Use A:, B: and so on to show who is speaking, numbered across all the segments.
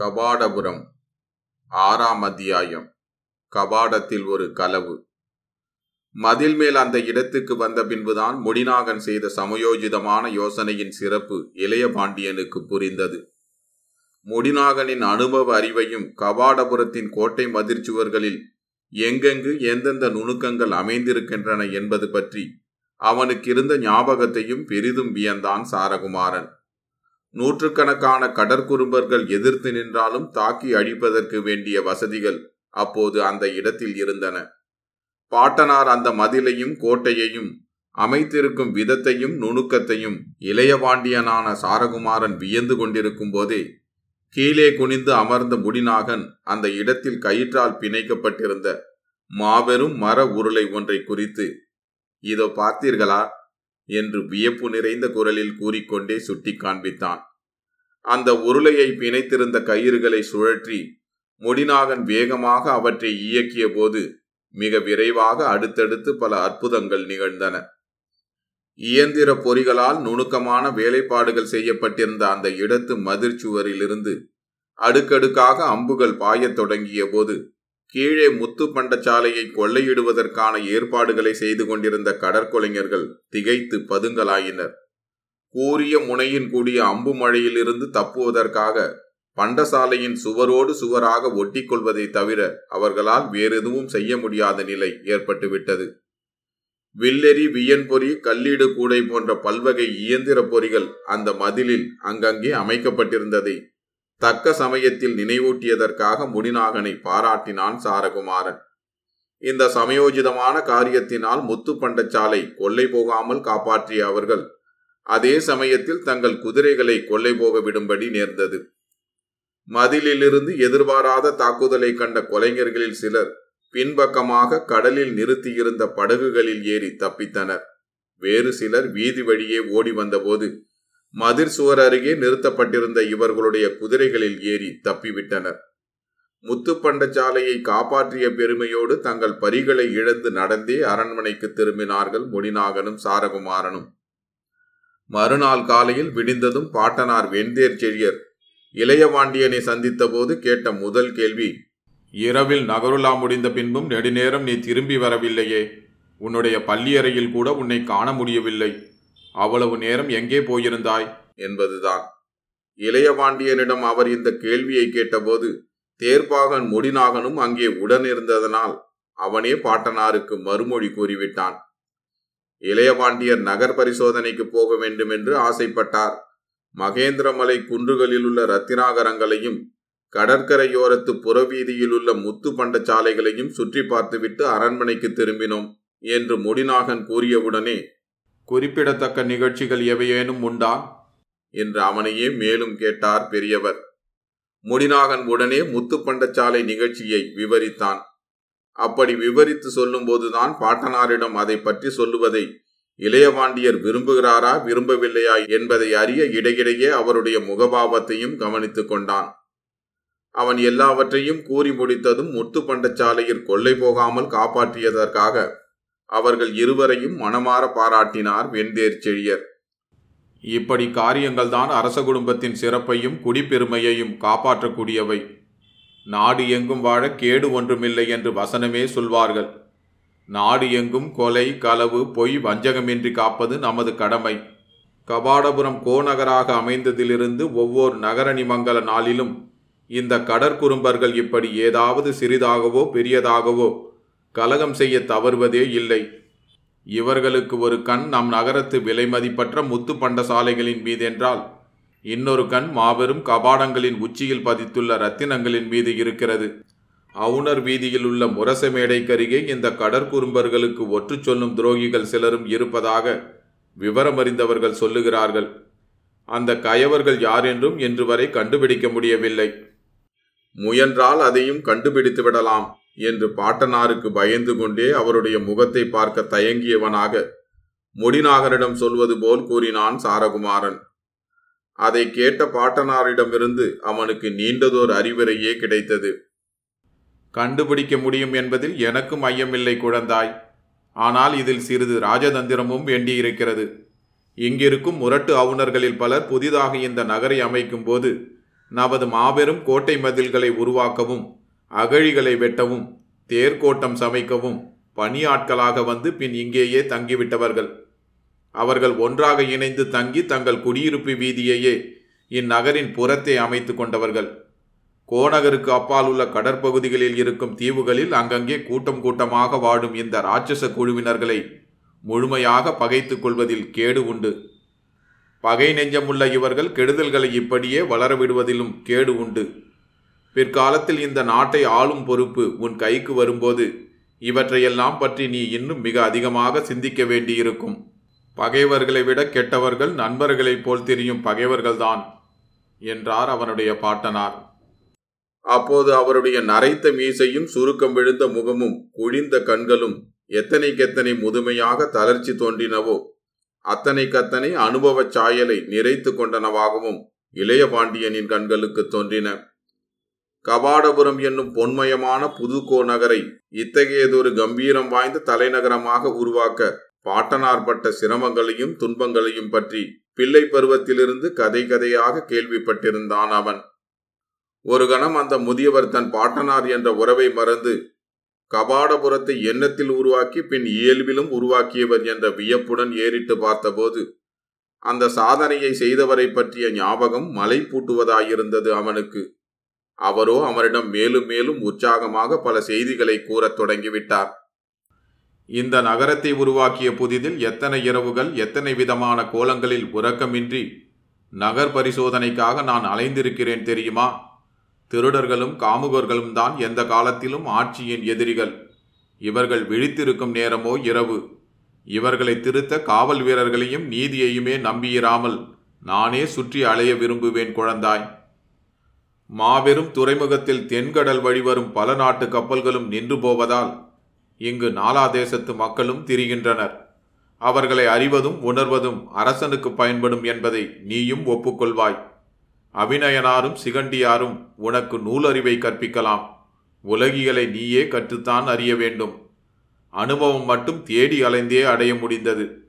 A: கபாடபுரம் ஆறாம் அத்தியாயம் கபாடத்தில் ஒரு களவு மதில் மேல் அந்த இடத்துக்கு வந்த பின்புதான் முடிநாகன் செய்த சமயோஜிதமான யோசனையின் சிறப்பு இளைய பாண்டியனுக்கு புரிந்தது. முடிநாகனின் அனுபவ அறிவையும் கபாடபுரத்தின் கோட்டை மதிர்ச்சுவர்களில் எங்கெங்கு எந்தெந்த நுணுக்கங்கள் அமைந்திருக்கின்றன என்பது பற்றி அவனுக்கு இருந்த ஞாபகத்தையும் பெரிதும் வியந்தான் சாரகுமாரன். நூற்றுக்கணக்கான கடற்குறும்பர்கள் எதிர்த்து நின்றாலும் தாக்கி அழிப்பதற்கு வேண்டிய வசதிகள் அப்போது அந்த இடத்தில் இருந்தன. பாட்டனார் அந்த மதிலையும் கோட்டையையும் அமைத்திருக்கும் விதத்தையும் நுணுக்கத்தையும் இளையபாண்டியனான சாரகுமாரன் வியந்து கொண்டிருக்கும் போதே கீழே குனிந்து அமர்ந்த முடிநாகன் அந்த இடத்தில் கயிற்றால் பிணைக்கப்பட்டிருந்த மாபெரும் மர உருளை ஒன்றை குறித்து இதோ பார்த்தீர்களா? என்று வியப்பு நிறைந்த குரலில் கூறிக்கொண்டே சுட்டி காண்பித்தான். அந்த உருளையை பிணைத்திருந்த கயிறுகளை சுழற்றி முடிநாகன் வேகமாக அவற்றை இயக்கிய போது மிக விரைவாக அடுத்தடுத்து பல அற்புதங்கள் நிகழ்ந்தன. இயந்திர பொறிகளால் நுணுக்கமான வேலைப்பாடுகள் செய்யப்பட்டிருந்த அந்த இடத்து மதிர்ச்சுவரிலிருந்து அடுக்கடுக்காக அம்புகள் பாயத் தொடங்கிய போது கீழே முத்து பண்டச்சாலையை கொள்ளையிடுவதற்கான ஏற்பாடுகளை செய்து கொண்டிருந்த கடற்கொலைஞர்கள் திகைத்து பதுங்கலாயினர். கூரிய முனையின் கூடிய அம்பு மழையிலிருந்து தப்புவதற்காக பண்டசாலையின் சுவரோடு சுவராக ஒட்டிக்கொள்வதை தவிர அவர்களால் வேறெதுவும் செய்ய முடியாத நிலை ஏற்பட்டுவிட்டது. வில்லெறி வியன்பொறி கல்லீடு கூடை போன்ற பல்வகை இயந்திர பொறிகள் அந்த மதிலில் அங்கங்கே அமைக்கப்பட்டிருந்ததை தக்க சமயத்தில் நினைவூட்டியதற்காக முடிநாகனை பாராட்டினான் சாரகுமாரன். இந்த சமயோஜிதமான காரியத்தினால் முத்து பண்டச்சாலை கொள்ளை போகாமல் காப்பாற்றிய அவர்கள் அதே சமயத்தில் தங்கள் குதிரைகளை கொள்ளை போக விடும்படி நேர்ந்தது. மதிலிலிருந்து எதிர்பாராத தாக்குதலை கண்ட கொலைஞர்களில் சிலர் பின்பக்கமாக கடலில் நிறுத்தியிருந்த படகுகளில் ஏறி தப்பித்தனர். வேறு சிலர் வீதி வழியே ஓடி வந்தபோது மதிர் சுவர் அருகே நிறுத்தப்பட்டிருந்த இவர்களுடைய குதிரைகளில் ஏறி தப்பிவிட்டனர். முத்துப்பண்டச்சாலையை காப்பாற்றிய பெருமையோடு தங்கள் பரிகளை இழந்து நடந்தே அரண்மனைக்கு திரும்பினார்கள் முடிநாகனும் சாரகுமாரனும். மறுநாள் காலையில் விடிந்ததும் பாட்டனார் வெண்தேர் செழியர் இளையவாண்டியனை சந்தித்தபோது கேட்ட முதல் கேள்வி இரவில் நகருலா முடிந்த பின்பும் நெடுநேரம் நீ திரும்பி வரவில்லையே? உன்னுடைய பள்ளியறையில் கூட உன்னை காண முடியவில்லை. அவ்வளவு நேரம் எங்கே போயிருந்தாய்? என்பதுதான். இளையபாண்டியனிடம் அவர் இந்த கேள்வியை கேட்டபோது தேர்ப்பாகன் முடிநாகனும் அங்கே உடன் இருந்ததனால் அவனே பாட்டனாருக்கு மறுமொழி கூறிவிட்டான். இளையபாண்டியர் நகர் பரிசோதனைக்கு போக வேண்டும் என்று ஆசைப்பட்டார். மகேந்திரமலை குன்றுகளில் உள்ள ரத்தினாகரங்களையும் கடற்கரையோரத்து புறவீதியில் உள்ள முத்து பண்டச்சாலைகளையும் சுற்றி பார்த்துவிட்டு அரண்மனைக்கு திரும்பினோம் என்று முடிநாகன் கூறியவுடனே குறிப்பிடத்தக்க நிகழ்ச்சிகள் எவையேனும் உண்டா? என்று அவனையே மேலும் கேட்டார் பெரியவர். முடிநாகன் உடனே முத்துப்பண்டச்சாலை நிகழ்ச்சியை விவரித்தான். அப்படி விவரித்து சொல்லும்போதுதான் பாட்டனாரிடம் அதை பற்றி சொல்லுவதை இளையவாண்டியர் விரும்புகிறாரா விரும்பவில்லையா என்பதை அறிய இடையிடையே அவருடைய முகபாவத்தையும் கவனித்துக் கொண்டான். அவன் எல்லாவற்றையும் கூறி முடித்ததும் முத்துப்பண்டச்சாலையில் கொள்ளை போகாமல் காப்பாற்றியதற்காக அவர்கள் இருவரையும் மனமாற பாராட்டினார் வெண்தேர் செழியர். இப்படி காரியங்கள்தான் அரச குடும்பத்தின் சிறப்பையும் குடிப்பெருமையையும் காப்பாற்றக்கூடியவை. நாடு எங்கும் வாழ கேடு ஒன்றுமில்லை என்று வசனமே சொல்வார்கள். நாடு எங்கும் கொலை களவு பொய் வஞ்சகமின்றி காப்பது நமது கடமை. கபாடபுரம் கோநகராக அமைந்ததிலிருந்து ஒவ்வொரு நகரணி மங்கல நாளிலும் இந்த கடற்குறும்பர்கள் இப்படி ஏதாவது சிறிதாகவோ பெரியதாகவோ கலகம் செய்ய தவறுவதே இல்லை. இவர்களுக்கு ஒரு கண் நம் நகரத்து விலைமதிப்பற்ற முத்து பண்டசாலைகளின் மீதென்றால் இன்னொரு கண் மாபெரும் கபாடங்களின் உச்சியில் பதித்துள்ள ரத்தினங்களின் மீது இருக்கிறது. அவுணர் வீதியில் உள்ள முரச மேடைக்கருகே இந்த கடற்குறும்பர்களுக்கு ஒற்று சொல்லும் துரோகிகள் சிலரும் இருப்பதாக விவரமறிந்தவர்கள் சொல்லுகிறார்கள். அந்த கயவர்கள் யார் என்றும் இன்று வரை கண்டுபிடிக்க முடியவில்லை. முயன்றால் அதையும் கண்டுபிடித்து விடலாம். என்று பாட்டனாருக்கு பயந்து கொண்டே அவருடைய முகத்தை பார்க்க தயங்கியவனாக முடிநாகரிடம் சொல்வது போல் கூறினான் சாரகுமாரன். அதை கேட்ட பாட்டனாரிடமிருந்து அவனுக்கு நீண்டதோர் அறிவுரையே கிடைத்தது. கண்டுபிடிக்க முடியும் என்பதில் எனக்கும் ஐயமில்லை குழந்தாய். ஆனால் இதில் சிறிது ராஜதந்திரமும் வேண்டியிருக்கிறது. இங்கிருக்கும் முரட்டு அவுணர்களில் பலர் புதிதாக இந்த நகரை அமைக்கும் போது நமது மாபெரும் கோட்டை மதில்களை உருவாக்கவும் அகழிகளை வெட்டவும் தேர்கோட்டம் சமைக்கவும் பணியாட்களாக வந்து பின் இங்கேயே தங்கிவிட்டவர்கள். அவர்கள் ஒன்றாக இணைந்து தங்கி தங்கள் குடியிருப்பு வீதியையே இந்நகரின் புறத்தை அமைத்து கொண்டவர்கள். கோநகருக்கு அப்பால் உள்ள கடற்பகுதிகளில் இருக்கும் தீவுகளில் அங்கங்கே கூட்டம் கூட்டமாக வாடும் இந்த ராட்சச குழுவினர்களை முழுமையாக பகைத்துக் கொள்வதில் கேடு உண்டு. பகை நெஞ்சமுள்ள இவர்கள் கெடுதல்களை இப்படியே வளரவிடுவதிலும் கேடு உண்டு. பிற்காலத்தில் இந்த நாட்டை ஆளும் பொறுப்பு உன் கைக்கு வரும்போது இவற்றையெல்லாம் பற்றி நீ இன்னும் மிக அதிகமாக சிந்திக்க வேண்டியிருக்கும். பகைவர்களை விட கெட்டவர்கள் நண்பர்களைப் போல் தெரியும் பகைவர்கள்தான் என்றார் அவனுடைய பாட்டனார். அப்போது அவருடைய நரைத்த மீசையும் சுருக்கம் விழுந்த முகமும் குழிந்த கண்களும் எத்தனைக்கெத்தனை முதுமையாக தளர்ச்சி தோன்றினவோ அத்தனைக்கத்தனை அனுபவச் சாயலை நிறைத்து கொண்டனவாகவும் இளைய பாண்டியனின் கண்களுக்கு தோன்றின. கபாடபுரம் என்னும் பொன்மயமான புதுக்கோ நகரை இத்தகையதொரு கம்பீரம் வாய்ந்த தலைநகரமாக உருவாக்க பாட்டனார்பட்ட சிரமங்களையும் துன்பங்களையும் பற்றி பிள்ளை பருவத்திலிருந்து கதை கதையாக கேள்விப்பட்டிருந்தான் அவன். ஒரு கணம் அந்த முதியவர் தன் பாட்டனார் என்ற உறவை மறந்து கபாடபுரத்தை எண்ணத்தில் உருவாக்கி பின் இயல்பிலும் உருவாக்கியவர் என்ற வியப்புடன் ஏறிட்டு பார்த்தபோது அந்த சாதனையை செய்தவரை பற்றிய ஞாபகம் மலை பூட்டுவதாயிருந்தது அவனுக்கு. அவரோ அவரிடம் மேலும் மேலும் உற்சாகமாக பல செய்திகளை கூறத் தொடங்கிவிட்டார். இந்த நகரத்தை உருவாக்கிய புதிதில் எத்தனை இரவுகள் எத்தனை விதமான கோலங்களில் உறக்கமின்றி நகர் பரிசோதனைக்காக நான் அலைந்திருக்கிறேன் தெரியுமா? திருடர்களும் காமுகர்களும் தான் எந்த காலத்திலும் ஆட்சியின் எதிரிகள். இவர்கள் விழித்திருக்கும் நேரமோ இரவு. இவர்களை திருத்த காவல் வீரர்களையும் நீதியையுமே நம்பியிராமல் நானே சுற்றி அலைய விரும்புவேன் குழந்தாய். மாபெரும் துறைமுகத்தில் தென்கடல் வழிவரும் பல நாட்டு கப்பல்களும் நின்று போவதால் இங்கு நாலா தேசத்து மக்களும் திரிகின்றனர். அவர்களை அறிவதும் உணர்வதும் அரசனுக்கு பயன்படும் என்பதை நீயும் ஒப்புக்கொள்வாய். அபிநயனாரும் சிகண்டியாரும் உனக்கு நூலறிவை கற்பிக்கலாம். உலகியலை நீயே கற்றுத்தான் அறிய வேண்டும். அனுபவம் மட்டும் தேடி அலைந்தே அடைய முடிந்தது.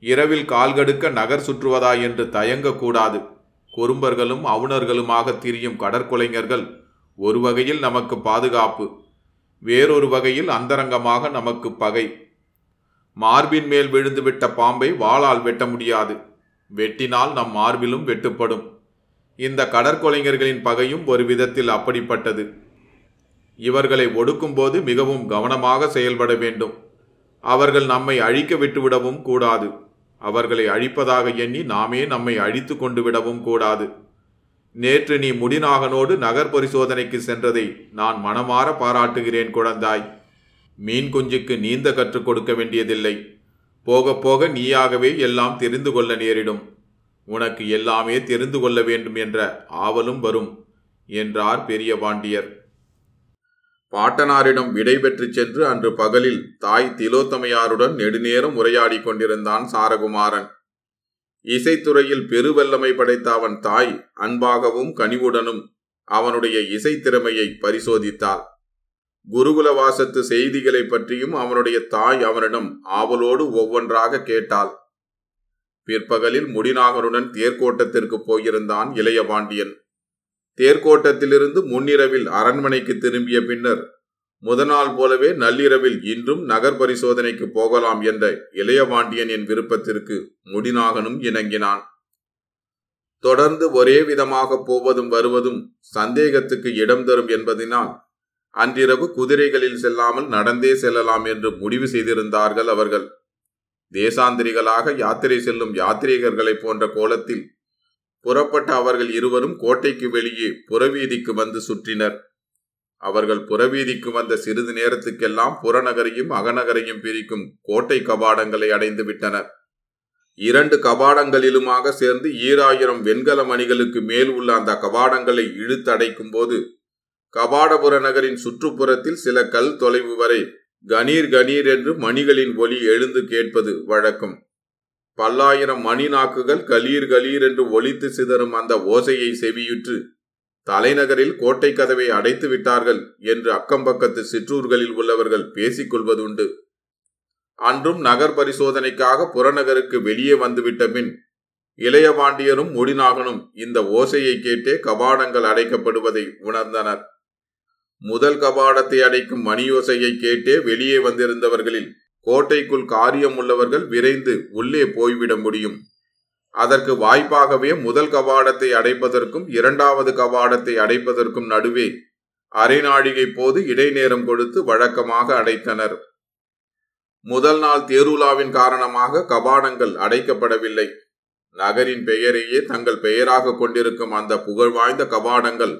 A: இரவில் கால்கடுக்க நகர் சுற்றுவதா என்று தயங்கக்கூடாது. குறும்பர்களும் அவுணர்களுமாக திரியும் கடற்கொலைஞர்கள் ஒரு வகையில் நமக்கு பாதுகாப்பு வேறொரு வகையில் அந்தரங்கமாக நமக்கு பகை. மார்பின் மேல் விழுந்துவிட்ட பாம்பை வாளால் வெட்ட முடியாது. வெட்டினால் நம் மார்பிலும் வெட்டுப்படும். இந்த கடற்கொலைஞர்களின் பகையும் ஒரு விதத்தில் அப்படிப்பட்டது. இவர்களை ஒடுக்கும்போது மிகவும் கவனமாக செயல்பட வேண்டும். அவர்கள் நம்மை அழிக்க விட்டுவிடவும் கூடாது. அவர்களை அழிப்பதாக எண்ணி நாமே நம்மை அழித்து கொண்டு விடவும் கூடாது. நேற்று நீ முடிநாகனோடு நகர் பரிசோதனைக்கு சென்றதை நான் மனமாற பாராட்டுகிறேன் குழந்தாய். மீன் குஞ்சுக்கு நீந்த கற்றுக் கொடுக்க வேண்டியதில்லை. போக போக நீயாகவே எல்லாம் தெரிந்து கொள்ள நேரிடும். உனக்கு எல்லாமே தெரிந்து கொள்ள வேண்டும் என்ற ஆவலும் வரும் என்றார் பெரிய பாண்டியர். பாட்டனாரிடம் விடைபெற்று சென்று அன்று பகலில் தாய் திலோத்தமையாருடன் நெடுநேரம் உரையாடி கொண்டிருந்தான் சாரகுமாரன். இசைத்துறையில் பெருவல்லமை படைத்த அவன் தாய் அன்பாகவும் கனிவுடனும் அவனுடைய இசைத்திறமையை பரிசோதித்தாள். குருகுல வாசத்து செய்திகளை பற்றியும் அவனுடைய தாய் அவனிடம் ஆவலோடு ஒவ்வொன்றாக கேட்டாள். பிற்பகலில் முடிநாகருடன் தேர்கோட்டத்திற்கு போயிருந்தான் இளையபாண்டியன். தேர்கோட்டத்திலிருந்து முன்னிரவில் அரண்மனைக்கு திரும்பிய பின்னர் முதநாள் போலவே நள்ளிரவில் இன்றும் நகர் பரிசோதனைக்கு போகலாம் என்ற இளையபாண்டியனின் விருப்பத்திற்கு முடிநாகனும் இணங்கினான். தொடர்ந்து ஒரே விதமாக போவதும் வருவதும் சந்தேகத்துக்கு இடம் தரும் என்பதினால் அன்றிரவு குதிரைகளில் செல்லாமல் நடந்தே செல்லலாம் என்று முடிவு செய்திருந்தார்கள் அவர்கள். தேசாந்திரிகளாக யாத்திரை செல்லும் யாத்ரீகர்களைப் போன்ற கோலத்தில் புறப்பட்ட அவர்கள் இருவரும் கோட்டைக்கு வெளியே புறவீதிக்கு வந்து சுற்றினர். அவர்கள் புறவீதிக்கு வந்த சிறிது நேரத்துக்கெல்லாம் புறநகரையும் அகநகரையும் பிரிக்கும் கோட்டை கபாடங்களை அடைந்து விட்டனர். இரண்டு கபாடங்களிலுமாக சேர்ந்து ஈராயிரம் வெண்கல மணிகளுக்கு மேல் உள்ள அந்த கபாடங்களை இழுத்தடைக்கும் போது கபாடபுர நகரின் சுற்றுப்புறத்தில் சில கல் தொலைவு வரை கணீர் கணீர் என்று மணிகளின் ஒலி எழுந்து கேட்பது வழக்கம். பல்லாயிரம் மணி நாக்குகள் கலீர் கலீர் என்று ஒலித்து சிதறும் அந்த ஓசையை செவியுற்று தலைநகரில் கோட்டை கதவை அடைத்து விட்டார்கள் என்று அக்கம்பக்கத்து சிற்றூர்களில் உள்ளவர்கள் பேசிக்கொள்வதுண்டு அன்றும் நகர் பரிசோதனைக்காக புறநகருக்கு வெளியே வந்துவிட்ட பின் இளையபாண்டியரும் முடிநாகனும் இந்த ஓசையை கேட்டே கபாடங்கள் அடைக்கப்படுவதை உணர்ந்தனர். முதல் கபாடத்தை அடைக்கும் மணியோசையை கேட்டே வெளியே வந்திருந்தவர்களில் கோட்டைக்குள் காரியம் உள்ளவர்கள் விரைந்து உள்ளே போய்விட முடியும். அதற்கு வாய்ப்பாகவே முதல் கவாடத்தை அடைப்பதற்கும் இரண்டாவது கவாடத்தை அடைப்பதற்கும் நடுவே அரை நாழிகை போது இடைநேரம் கொடுத்து வழக்கமாக அடைத்தனர். முதல் நாள் தேருலாவின் காரணமாக கபாடங்கள் அடைக்கப்படவில்லை. நகரின் பெயரையே தங்கள் பெயராக கொண்டிருக்கும் அந்த புகழ்வாய்ந்த கபாடங்கள்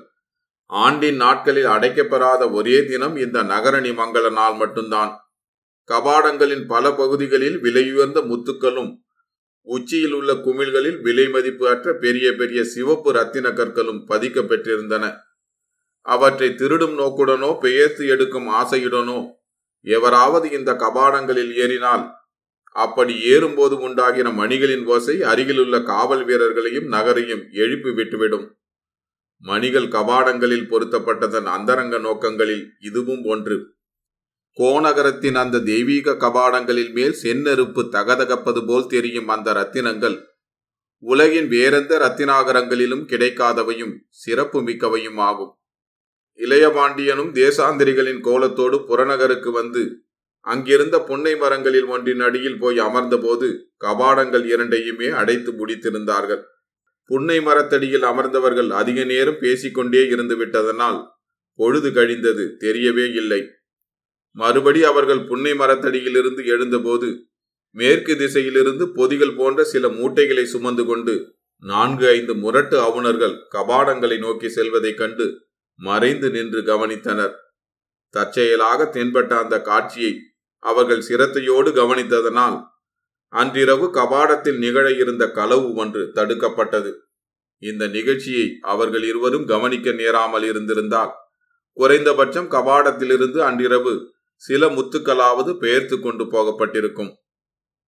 A: ஆண்டின் நாட்களில் அடைக்கப்பெறாத ஒரே தினம் இந்த நகரணி மங்கள நாள் மட்டும்தான். கபாடங்களின் பல பகுதிகளில் விலையுயர்ந்த முத்துக்களும் உச்சியில் உள்ள குமிழ்களில் விலை மதிப்பு அற்ற பெரிய பெரிய சிவப்பு ரத்தின கற்களும் பதிக்க பெற்றிருந்தன அவற்றை திருடும் நோக்குடனோ பெயர்த்து எடுக்கும் ஆசையுடனோ எவராவது இந்த கபாடங்களில் ஏறினால் அப்படி ஏறும்போது உண்டாகிற மணிகளின் ஓசை அருகிலுள்ள காவல் வீரர்களையும் நகரையும் எழுப்பி விட்டுவிடும். மணிகள் கபாடங்களில் பொருத்தப்பட்டதன் அந்தரங்க நோக்கங்களில் இதுவும் ஒன்று. கோநகரத்தின் அந்த தெய்வீக கபாடங்களில் மேல் செந்நெருப்பு தகதகப்பது போல் தெரியும் அந்த ரத்தினங்கள். உலகின் வேறெந்த ரத்தினாகரங்களிலும் கிடைக்காதவையும் சிறப்பு மிக்கவையும் ஆகும் இளையபாண்டியனும் தேசாந்திரிகளின் கோலத்தோடு புறநகருக்கு வந்து அங்கிருந்த புன்னை மரங்களில் ஒன்றின் அடியில் போய் அமர்ந்தபோது கபாடங்கள் இரண்டையுமே அடைத்து முடித்திருந்தார்கள். புன்னை மரத்தடியில் அமர்ந்தவர்கள் அதிக நேரம் பேசிக்கொண்டே இருந்து விட்டதனால் பொழுது கழிந்தது தெரியவே இல்லை. மறுபடி அவர்கள் புன்னை மரத்தடியிலிருந்து எழுந்தபோது மேற்கு திசையிலிருந்து பொதிகள் போன்ற சில மூட்டைகளை சுமந்து கொண்டு நான்கு ஐந்து முரட்டு அவுணர்கள் கபாடங்களை நோக்கி செல்வதைக் கண்டு மறைந்து நின்று கவனித்தனர். தற்செயலாக தென்பட்ட அந்த காட்சியை அவர்கள் சிரத்தையோடு கவனித்ததனால் அன்றிரவு கபாடத்தில் நிகழ இருந்த களவு ஒன்று தடுக்கப்பட்டது. இந்த நிகழ்ச்சியை அவர்கள் இருவரும் கவனிக்க நேராமல் இருந்திருந்தால் குறைந்தபட்சம் கபாடத்திலிருந்து அன்றிரவு சில முத்துக்களாவது பெயர்த்து கொண்டு போகப்பட்டிருக்கும்.